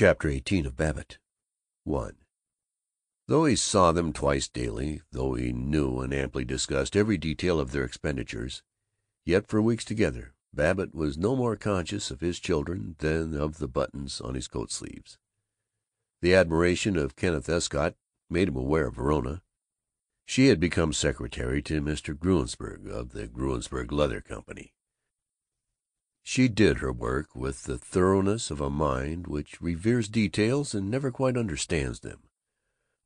Chapter XVIII of Babbitt 1 Though he saw them twice daily, though he knew and amply discussed every detail of their expenditures, yet for weeks together Babbitt was no more conscious of his children than of the buttons on his coat sleeves. The admiration of Kenneth Escott made him aware of Verona. She had become secretary to Mr. Gruensberg, of the Gruensberg Leather Company. She did her work with the thoroughness of a mind which reveres details and never quite understands them,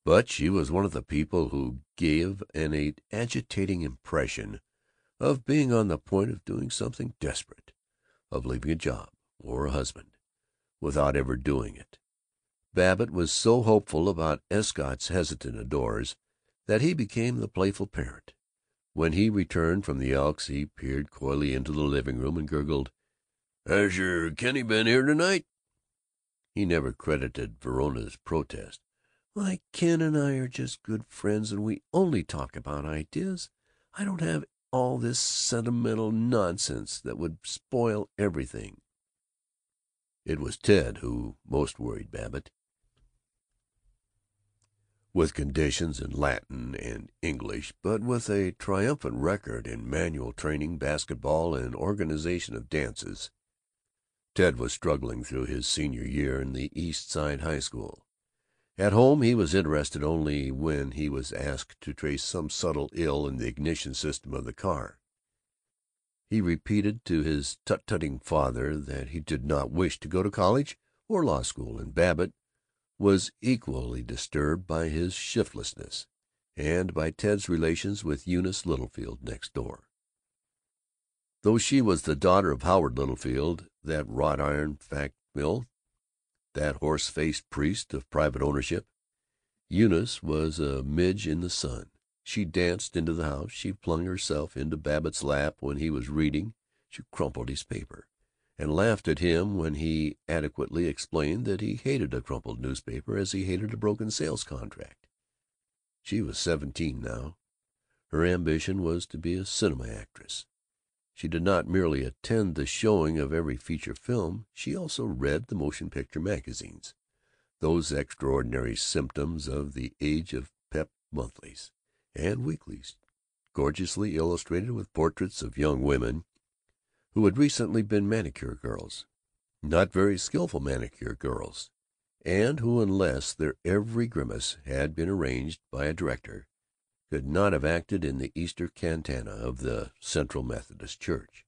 but she was one of the people who give an agitating impression of being on the point of doing something desperate, of leaving a job or a husband, without ever doing it. Babbitt was so hopeful about Escott's hesitant ardors that he became the playful parent. When he returned from the Elks he peered coyly into the living room and gurgled, "Has your Kenny been here to night?" He never credited Verona's protest, "Why, Ken and I are just good friends and we only talk about ideas. I don't have all this sentimental nonsense that would spoil everything." It was Ted who most worried Babbitt. With conditions in Latin and English, but with a triumphant record in manual training, basketball, and organization of dances, Ted was struggling through his senior year in the East Side High School. At home he was interested only when he was asked to trace some subtle ill in the ignition system of the car. He repeated to his tut-tutting father that he did not wish to go to college or law school, and Babbitt was equally disturbed by his shiftlessness, and by Ted's relations with Eunice Littlefield next door. Though she was the daughter of Howard Littlefield, that wrought iron fact mill, that horse faced priest of private ownership, Eunice was a midge in the sun. She danced into the house, she flung herself into Babbitt's lap when he was reading, she crumpled his paper, and laughed at him when he adequately explained that he hated a crumpled newspaper as he hated a broken sales contract. She was seventeen now. Her ambition was to be a cinema actress. She did not merely attend the showing of every feature film, she also read the motion picture magazines, those extraordinary symptoms of the age of pep monthlies and weeklies, gorgeously illustrated with portraits of young women who had recently been manicure girls, not very skilful manicure girls, and who, unless their every grimace had been arranged by a director, could not have acted in the Easter cantata of the Central Methodist Church.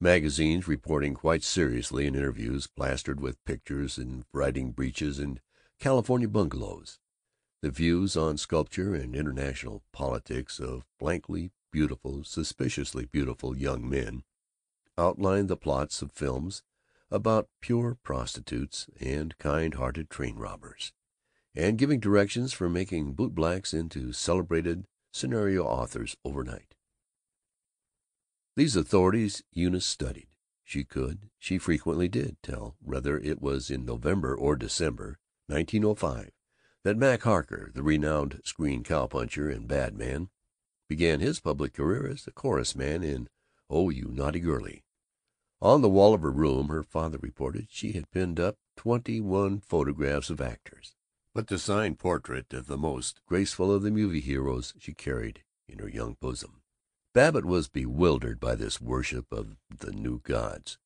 Magazines reporting quite seriously in interviews plastered with pictures in riding breeches and California bungalows. The views on sculpture and international politics of blankly beautiful, suspiciously beautiful young men outlined the plots of films about pure prostitutes and kind-hearted train robbers and giving directions for making bootblacks into celebrated scenario authors overnight. These authorities Eunice studied. She could, she frequently did, tell whether it was in November or December, 1905, that Mac Harker, the renowned screen cowpuncher and bad man, began his public career as a chorus man in "Oh, You Naughty Girlie." On the wall of her room, her father reported, she had pinned up twenty one photographs of actors but the signed portrait of the most graceful of the movie heroes she carried in her young bosom. Babbitt was bewildered by this worship of the new gods,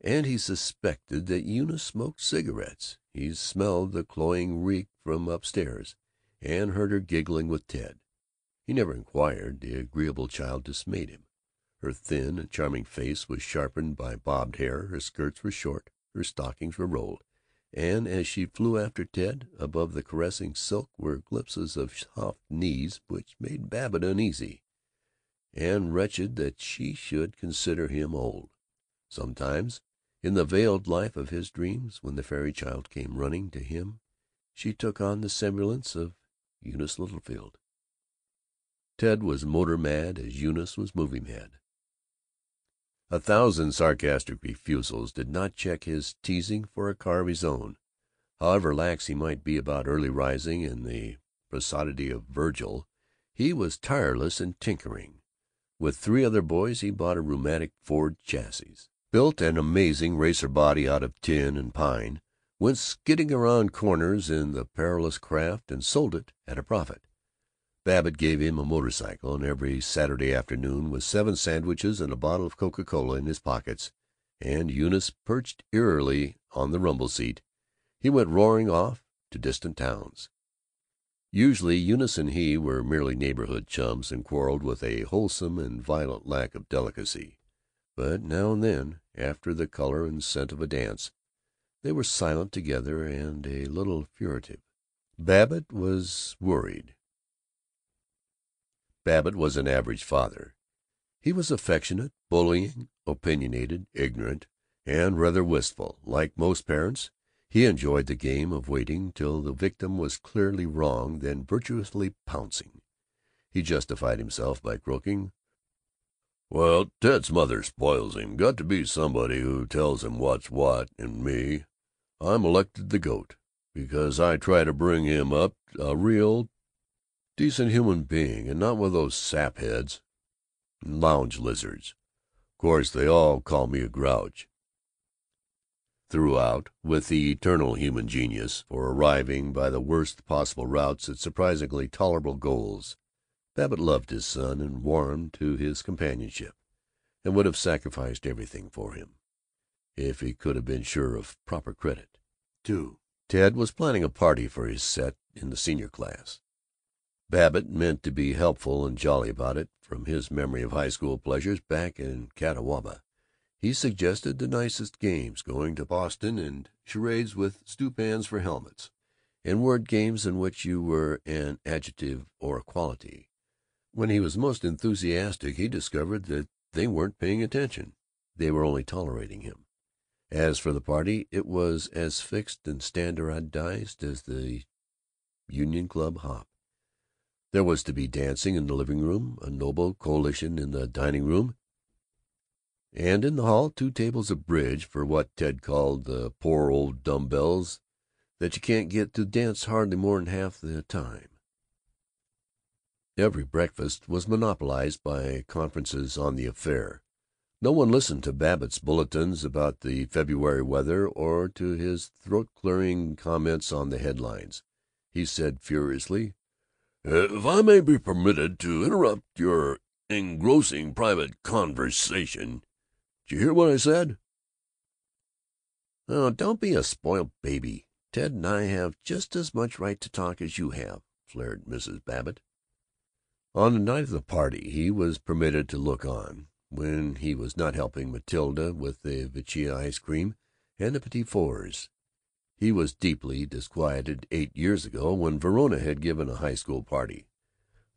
and he suspected that Eunice smoked cigarettes. He smelled the cloying reek from upstairs, and heard her giggling with Ted. He never inquired. The agreeable child dismayed him. Her thin and charming face was sharpened by bobbed hair, her skirts were short, her stockings were rolled and as she flew after Ted, above the caressing silk were glimpses of soft knees which made Babbitt uneasy, and wretched that she should consider him old. Sometimes, in the veiled life of his dreams, when the fairy child came running to him, she took on the semblance of Eunice Littlefield. Ted was motor mad as Eunice was movie mad. A thousand sarcastic refusals did not check his teasing for a car of his own. However lax he might be about early rising and the prosody of Vergil, he was tireless in tinkering. With three other boys he bought a rheumatic Ford chassis, built an amazing racer body out of tin and pine, went skidding around corners in the perilous craft, and sold it at a profit. Babbitt gave him a motor cycle, and every Saturday afternoon, with seven sandwiches and a bottle of Coca Cola in his pockets, and Eunice perched eerily on the rumble seat, he went roaring off to distant towns. Usually Eunice and he were merely neighborhood chums, and quarreled with a wholesome and violent lack of delicacy. But now and then, after the color and scent of a dance, they were silent together and a little furtive. Babbitt was worried. Babbitt was an average father. He was affectionate, bullying, opinionated, ignorant, and rather wistful. Like most parents, he enjoyed the game of waiting till the victim was clearly wrong, then virtuously pouncing. He justified himself by croaking, "Well, Ted's mother spoils him. Got to be somebody who tells him what's what, and me, I'm elected the goat, because I try to bring him up a real decent human being, and not one of those sapheads lounge lizards. Of course they all call me a grouch." Throughout, with the eternal human genius for arriving by the worst possible routes at surprisingly tolerable goals, Babbitt loved his son and warmed to his companionship, and would have sacrificed everything for him, if he could have been sure of proper credit. II Ted was planning a party for his set in the Senior class. Babbitt meant to be helpful and jolly about it. From his memory of high school pleasures back in Catawba, he suggested the nicest games, going to Boston, and charades with stewpans for helmets, and word games in which you were an adjective or a quality. When he was most enthusiastic he discovered that they weren't paying attention. They were only tolerating him. As for the party, it was as fixed and standardized as the Union Club hop. There was to be dancing in the living room, a noble collation in the dining room, and in the hall two tables of bridge for what Ted called the poor old dumb bells that you can't get to dance hardly more'n half the time. Every breakfast was monopolized by conferences on the affair. No one listened to Babbitt's bulletins about the February weather, or to his throat-clearing comments on the headlines. He said furiously, "If I may be permitted to interrupt your engrossing private conversation Did you hear what I said?" "Oh, don't be a spoiled baby. Ted and I have just as much right to talk as you have," flared Mrs. Babbitt. On the night of the party he was permitted to look on, when he was not helping Matilda with the Vecchia ice cream and the Petits Fours. He was deeply disquieted eight years ago when Verona had given a high school party.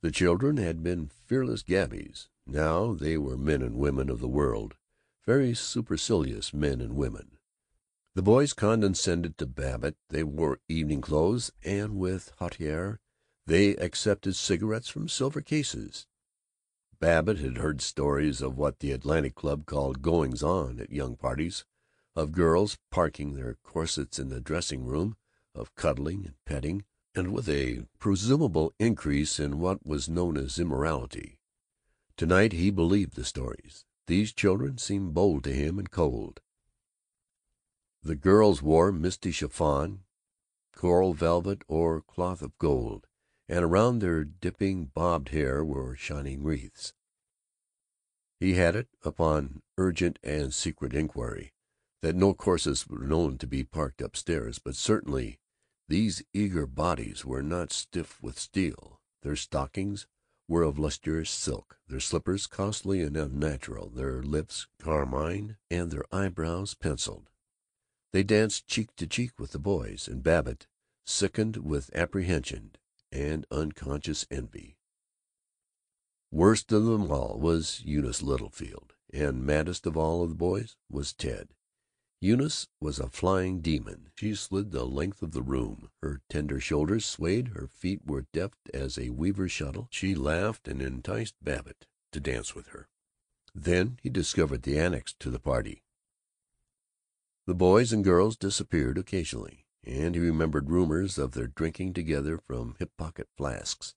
The children had been fearless Gabbies. Now they were men and women of the world, very supercilious men and women. The boys condescended to Babbitt. They wore evening clothes, and with hauteur they accepted cigarettes from silver cases. Babbitt had heard stories of what the Athletic Club called "goings on" at young parties of girls parking their corsets in the dressing-room, of cuddling and petting, and with a presumable increase in what was known as immorality. To-night he believed the stories. These children seemed bold to him, and cold. The girls wore misty chiffon, coral velvet, or cloth of gold, and around their dipping bobbed hair were shining wreaths. He had it, upon urgent and secret inquiry, that no courses were known to be parked upstairs, but certainly these eager bodies were not stiff with steel. Their stockings were of lustrous silk, their slippers costly and unnatural, their lips carmine, and their eyebrows penciled. They danced cheek to cheek with the boys, and Babbitt sickened with apprehension and unconscious envy. Worst of them all was Eunice Littlefield, and maddest of all of the boys was Ted. Eunice was a flying demon. She slid the length of the room. Her tender shoulders swayed, her feet were deft as a weaver's shuttle. She laughed and enticed Babbitt to dance with her. Then he discovered the annex to the party. The boys and girls disappeared occasionally, and he remembered rumors of their drinking together from hip pocket flasks.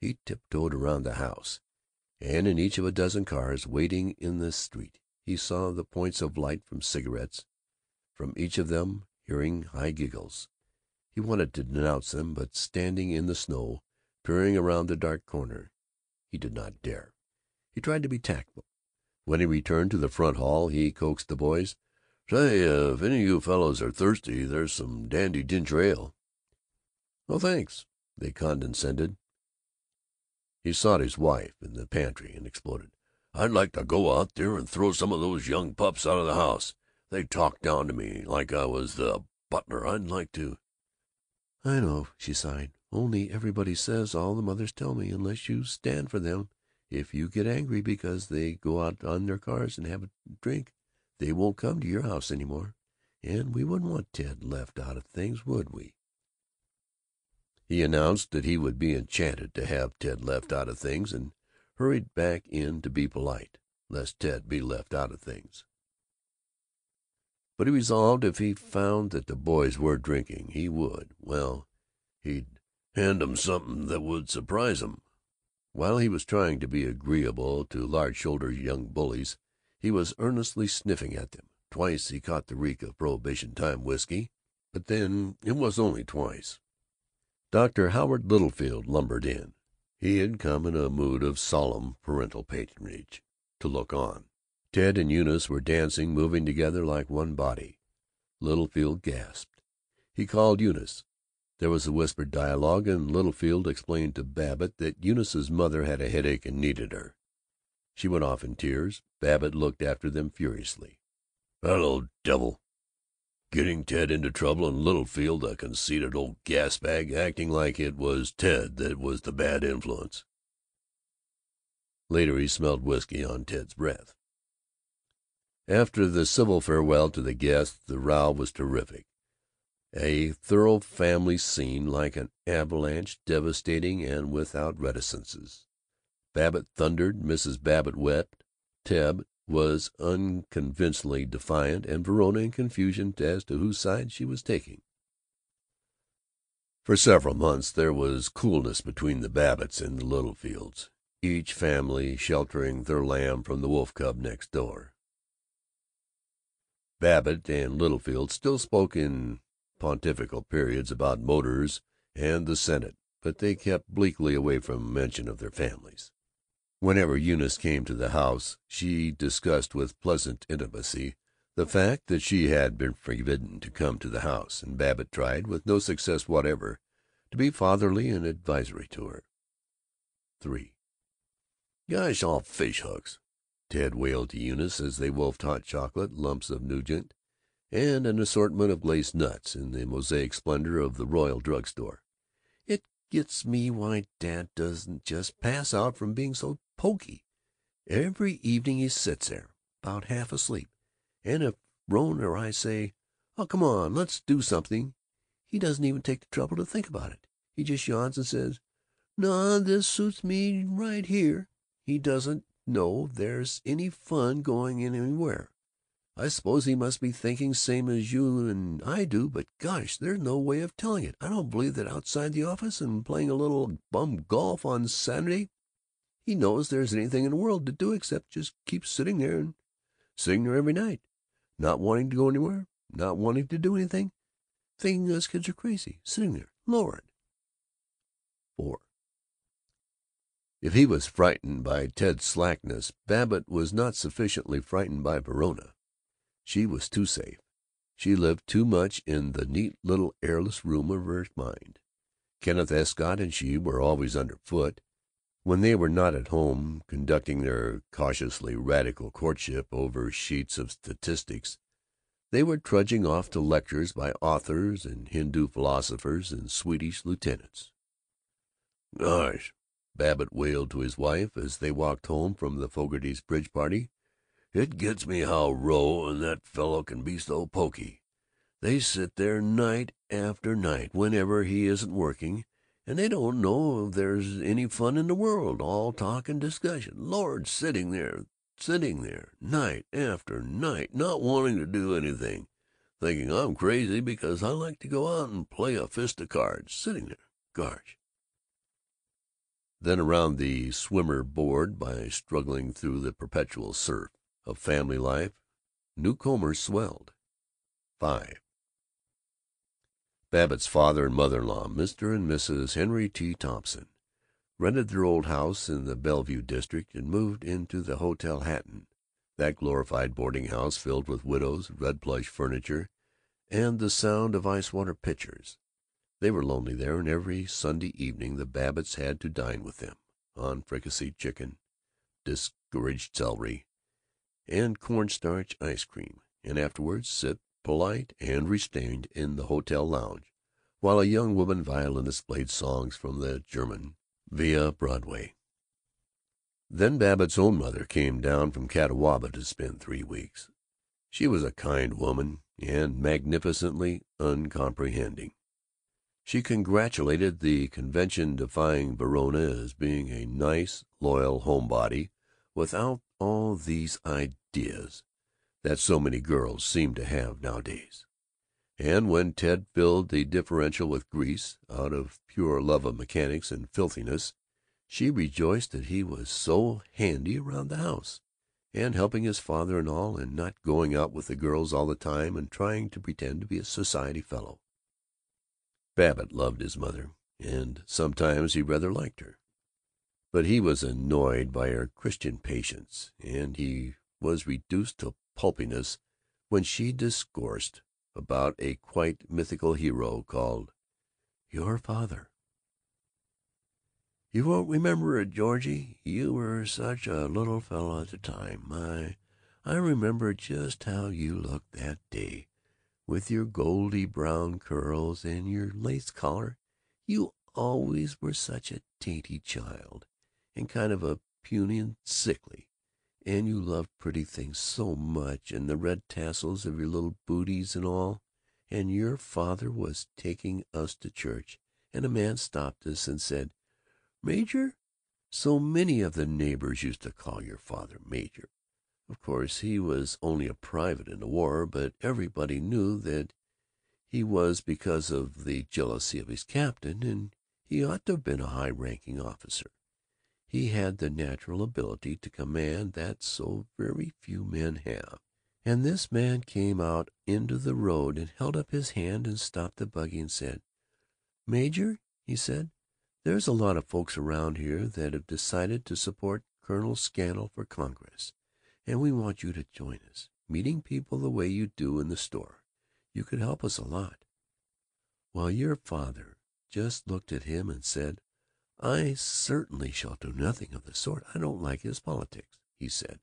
He tiptoed around the house, and in each of a dozen cars waiting in the street he saw the points of light from cigarettes from each of them hearing high giggles. He wanted to denounce them, but standing in the snow, peering around the dark corner, he did not dare. He tried to be tactful. When he returned to the front hall he coaxed the boys, "Say, if any of you fellows are thirsty, there's some dandy ginger ale." Oh, "No, thanks," they condescended. He sought his wife in the pantry, and exploded, "I'd like to go out there and throw some of those young pups out of the house. They talk down to me like I was the butler. I'd like to "I know," she sighed. "Only everybody says all the mothers tell me unless you stand for them, if you get angry because they go out in their cars and have a drink, they won't come to your house any more. And we wouldn't want Ted left out of things, would we?" He announced that he would be enchanted to have Ted left out of things, and hurried back in to be polite, lest Ted be left out of things. But he resolved if he found that the boys were drinking, he would well, he'd "hand 'em something that would surprise 'em." While he was trying to be agreeable to large shouldered young bullies, he was earnestly sniffing at them. Twice he caught the reek of prohibition time whisky, but then it was only twice. Dr. Howard Littlefield lumbered in. He had come in a mood of solemn parental patronage, to look on. Ted and Eunice were dancing, moving together like one body. Littlefield gasped. He called Eunice. There was a whispered dialogue, and Littlefield explained to Babbitt that Eunice's mother had a headache and needed her. She went off in tears. Babbitt looked after them furiously. "That old devil! Getting Ted into trouble, and Littlefield, a conceited old gasbag, acting like it was Ted that was the bad influence." Later he smelled whisky on Ted's breath. After the civil farewell to the guests the row was terrific, a thorough family scene, like an avalanche, devastating and without reticences. Babbitt thundered, Mrs. Babbitt wept, Ted was unconvincingly defiant, and Verona in confusion as to whose side she was taking. For several months there was coolness between the Babbitts and the Littlefields, each family sheltering their lamb from the wolf cub next door. Babbitt and Littlefield still spoke in pontifical periods about motors and the Senate, but they kept bleakly away from mention of their families. Whenever Eunice came to the house she discussed with pleasant intimacy the fact that she had been forbidden to come to the house, and Babbitt tried, with no success whatever, to be fatherly and advisory to her. III "Gosh, all fish hooks! Ted wailed to Eunice as they wolfed hot chocolate, lumps of nougat, and an assortment of glazed nuts in the mosaic splendor of the Royal Drug Store. "It gets me why Dad doesn't just pass out from being so poky. Every evening he sits there, about half asleep, and if Rone or I say, 'Oh, come on, let's do something,' he doesn't even take the trouble to think about it. He just yawns and says, 'No, this suits me right here.' He doesn't know there's any fun going anywhere. I suppose he must be thinking same as you and I do, but gosh, there's no way of telling it. I don't believe that outside the office and playing a little bum golf on Saturday he knows there's anything in the world to do except just keep sitting there and sitting there every night, not wanting to go anywhere, not wanting to do anything, thinking us kids are crazy, sitting there. Lord!" IV If he was frightened by Ted's slackness, Babbitt was not sufficiently frightened by Verona. She was too safe. She lived too much in the neat little airless room of her mind. Kenneth Escott and she were always underfoot. When they were not at home conducting their cautiously radical courtship over sheets of statistics, they were trudging off to lectures by authors and Hindu philosophers and Swedish lieutenants. "Gosh!" Babbitt wailed to his wife as they walked home from the Fogartys' bridge party. "It gets me how Rone and that fellow can be so poky. They sit there night after night, whenever he isn't working, and they don't know if there's any fun in the world, all talk and discussion. Lord, sitting there, sitting there, night after night, not wanting to do anything, thinking I'm crazy because I like to go out and play a fist of cards. Sitting there Gosh!" Then around the swimmer board, by struggling through the perpetual surf of family life, new combers swelled. Five. Babbitt's father and mother in law, Mr. and Mrs. Henry T. Thompson, rented their old house in the Bellevue district and moved into the Hotel Hatton, that glorified boarding house filled with widows, red plush furniture, and the sound of ice water pitchers. They were lonely there, and every Sunday evening the Babbitts had to dine with them, on fricasseed chicken, discouraged celery, and corn starch ice cream, and afterward sit polite and restrained in the hotel lounge while a young woman violinist played songs from the German via Broadway. Then Babbitt's own mother came down from Catawba to spend three weeks. She was a kind woman, and magnificently uncomprehending. She congratulated the convention defying Verona as being a nice, loyal homebody without all these ideas that so many girls seem to have nowadays. And when Ted filled the differential with grease, out of pure love of mechanics and filthiness, she rejoiced that he was so handy around the house, and helping his father and all, and not going out with the girls all the time and trying to pretend to be a society fellow. Babbitt loved his mother, and sometimes he rather liked her. But he was annoyed by her Christian patience, and he was reduced to pulpiness when she discoursed about a quite mythical hero called Your Father. "You won't remember it, Georgie. You were such a little fellow at the time. My, I remember just how you looked that day, with your goldy brown curls and your lace collar. You always were such a dainty child, and kind of a puny and sickly. And you loved pretty things so much, and the red tassels of your little booties and all. And your father was taking us to church, and a man stopped us and said, 'Major?' So many of the neighbors used to call your father Major. Of course he was only a private in the war, but everybody knew that he was because of the jealousy of his captain, and he ought to have been a high ranking officer. He had the natural ability to command that so very few men have. And this man came out into the road and held up his hand and stopped the buggy and said, "Major," he said, "there's a lot of folks around here that have decided to support Colonel Scannell for Congress, and we want you to join us, meeting people the way you do in the store. You could help us a lot.' Well, your father just looked at him and said, I certainly shall do nothing of the sort. I don't like his politics, he said.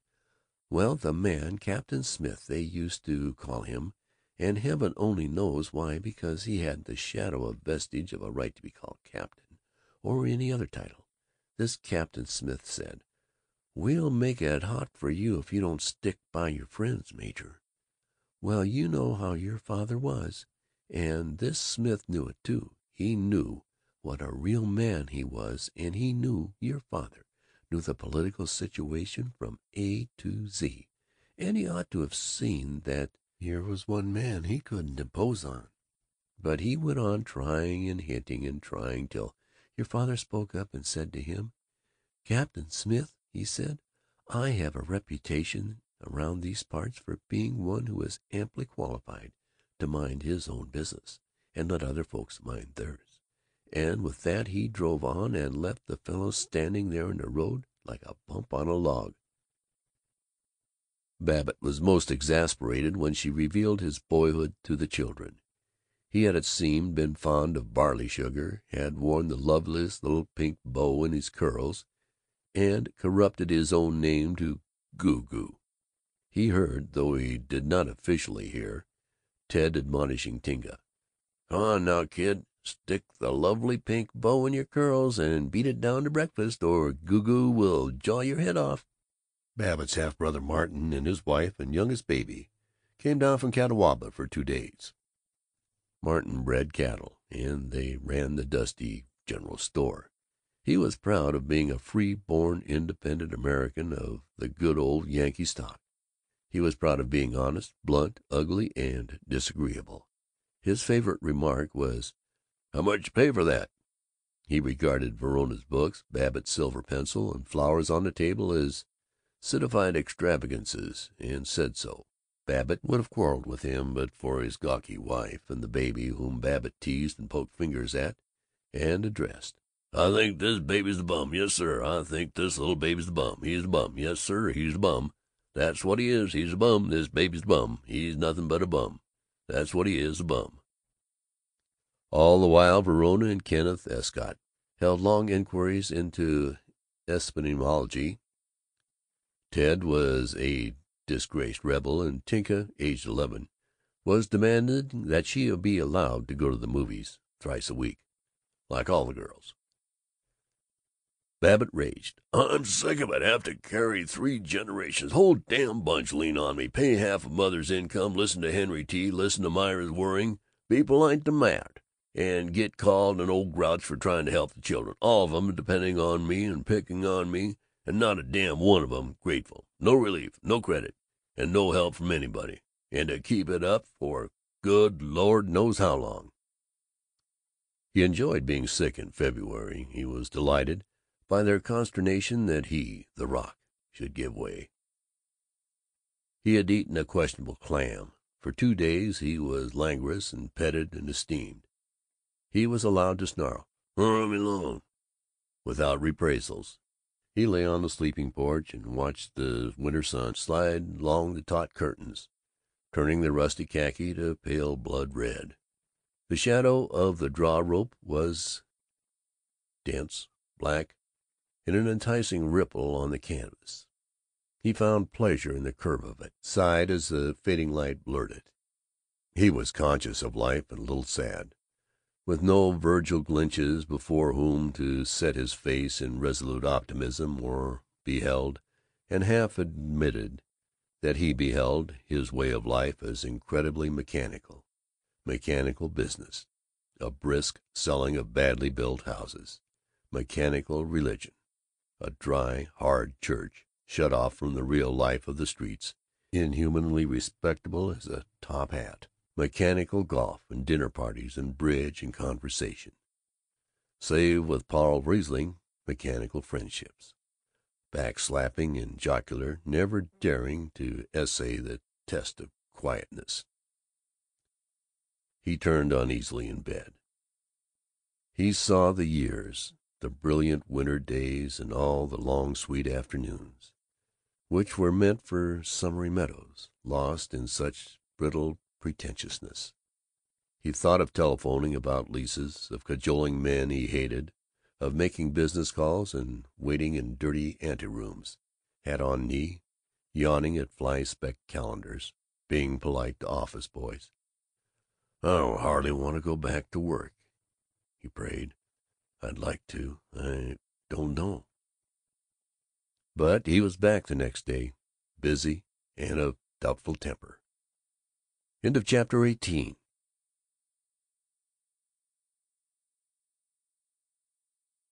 Well, the man, Captain Smith they used to call him, and heaven only knows why, because he hadn't the shadow of vestige of a right to be called captain, or any other title. This Captain Smith said, "We'll make it hot for you if you don't stick by your friends, Major." Well, you know how your father was, and this Smith knew it, too. He knew what a real man he was, and he knew your father knew the political situation from A to Z, and he ought to have seen that here was one man he couldn't impose on. But he went on trying and hinting and trying till your father spoke up and said to him, "Captain Smith,' he said. "I have a reputation around these parts for being one who is amply qualified to mind his own business, and let other folks mind theirs. And with that he drove on and left the fellow standing there in the road like a bump on a log. Babbitt was most exasperated when she revealed his boyhood to the children. He had, it seemed, been fond of barley sugar, had worn the loveliest little pink bow in his curls, and corrupted his own name to Goo Goo. He heard, though he did not officially hear, Ted admonishing Tinka, "Come on now, kid. Stick the lovely pink bow in your curls and beat it down to breakfast, or Goo Goo will jaw your head off." Babbitt's half brother Martin and his wife and youngest baby came down from Catawba for two days. Martin bred cattle, and they ran the dusty general store. He was proud of being a free born independent American of the good old Yankee stock. He was proud of being honest, blunt, ugly, and disagreeable. His favorite remark was how much you pay for that?" He regarded Verona's books, Babbitt's silver pencil, and flowers on the table as citified extravagances, and said so. Babbitt would have quarreled with him but for his gawky wife and the baby, whom Babbitt teased and poked fingers at and addressed, "I think this baby's the bum. Yes, sir, I think this little baby's the bum. He's a bum. Yes, sir, he's a bum. That's what he is. He's a bum. This baby's a bum. He's nothing but a bum. That's what he is, a bum." All the while Verona and Kenneth Escott held long inquiries into epistemology. Ted was a disgraced rebel, and Tinka, aged eleven, was demanding that she be allowed to go to the movies thrice a week, like all the girls. Babbitt raged, "I'm sick of it! Have to carry three generations. Whole damn bunch lean on me, pay half of mother's income, listen to Henry T., listen to Myra's worrying, be polite to Matt, and get called an old grouch for trying to help the children, all of 'em depending on me and picking on me, and not a damn one of 'em grateful, no relief, no credit, and no help from anybody, and to keep it up for good Lord knows how long!" He enjoyed being sick in February. He was delighted by their consternation that he, the rock, should give way. He had eaten a questionable clam. For two days he was languorous and petted and esteemed. He was allowed to snarl, "Leave me alone," without reprisals. He lay on the sleeping porch and watched the winter sun slide along the taut curtains, turning the rusty khaki to pale blood red. The shadow of the draw rope was dense, black, in an enticing ripple on the canvas. He found pleasure in the curve of it, sighed as the fading light blurred it. He was conscious of life and a little sad with no Vergil Gunches before whom to set his face in resolute optimism, or beheld, and half admitted that he beheld, his way of life as incredibly mechanical mechanical business, a brisk selling of badly built houses, mechanical religion, a dry, hard church shut off from the real life of the streets, inhumanly respectable as a top hat mechanical golf and dinner parties and bridge and conversation. Save with Paul Riesling, mechanical friendships. Backslapping and jocular, never daring to essay the test of quietness. He turned uneasily in bed. He saw the years, the brilliant winter days and all the long sweet afternoons, which were meant for summery meadows, lost in such brittle pretentiousness. He thought of telephoning about leases, of cajoling men he hated, of making business calls and waiting in dirty anterooms, hat on knee, yawning at fly specked calendars, being polite to office boys. "I don't hardly want to go back to work," he prayed. "I'd like to. I don't know." But he was back the next day, busy and of doubtful temper. Chapter 18